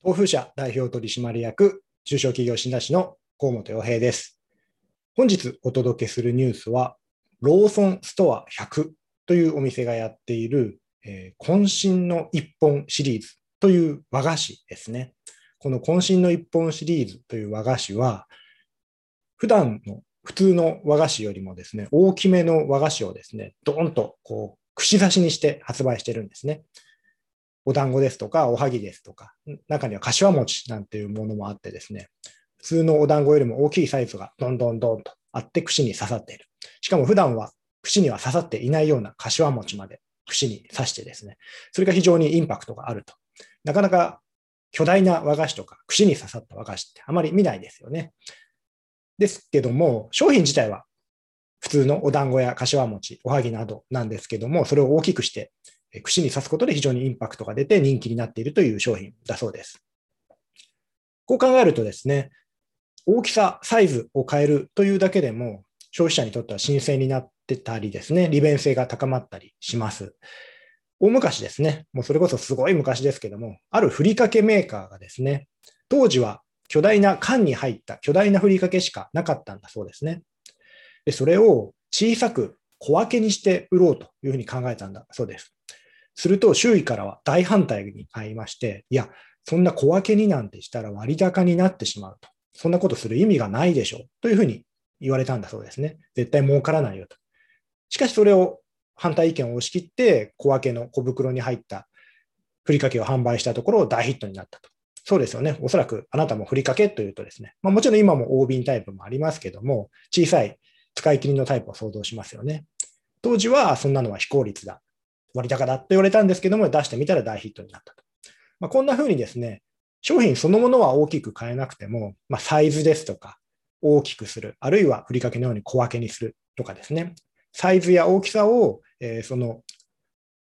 東風社代表取締役、中小企業診断士の河本洋平です。本日お届けするニュースは、ローソンストア100というお店がやっている、えー渾身の一本シリーズという和菓子ですね。この渾身の一本シリーズという和菓子は、普段の普通の和菓子よりもですね、大きめの和菓子をですね、ドーンとこう串刺しにして発売してるんですね。お団子ですとか、おはぎですとか、中には柏餅なんていうものもあってですね、普通のお団子よりも大きいサイズがどんどんどんとあって串に刺さっている。しかも普段は串には刺さっていないような柏餅まで串に刺してですね、それが非常にインパクトがあると。なかなか巨大な和菓子とか串に刺さった和菓子ってあまり見ないですよね。ですけども、商品自体は普通のお団子や柏餅、おはぎなどなんですけども、それを大きくして串に刺すことで非常にインパクトが出て人気になっているという商品だそうです。こう考えるとですね、大きさ、サイズを変えるというだけでも、消費者にとっては新鮮になってたりですね、利便性が高まったりします。大昔ですね、もうそれこそすごい昔ですけども、あるふりかけメーカーがですね、当時は巨大な缶に入った巨大なふりかけしかなかったんだそうですね。で、それを小さく小分けにして売ろうというふうに考えたんだそうです。すると周囲からは大反対に会いまして、いや、そんな小分けになんてしたら割高になってしまうと。そんなことする意味がないでしょう。というふうに言われたんだそうですね。絶対儲からないよと。しかしそれを反対意見を押し切って小分けの小袋に入ったふりかけを販売したところ大ヒットになったと。そうですよね。おそらくあなたもふりかけというとですね、まあ、もちろん今も大瓶タイプもありますけども、小さい使い切りのタイプを想像しますよね。当時はそんなのは非効率だ。割高だと言われたんですけども、出してみたら大ヒットになったと。まあ、こんな風にですね、商品そのものは大きく変えなくても、まあ、サイズですとか、大きくする、あるいはふりかけのように小分けにするとかですね、サイズや大きさを、えーその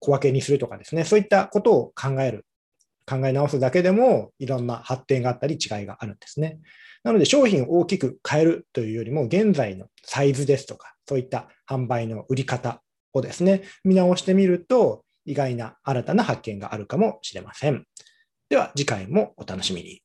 小分けにするとかですね、そういったことを考える、考え直すだけでも、いろんな発展があったり違いがあるんですね。なので商品を大きく変えるというよりも、現在のサイズですとか、そういった販売の売り方をですね、見直してみると、意外な新たな発見があるかもしれません。では次回もお楽しみに。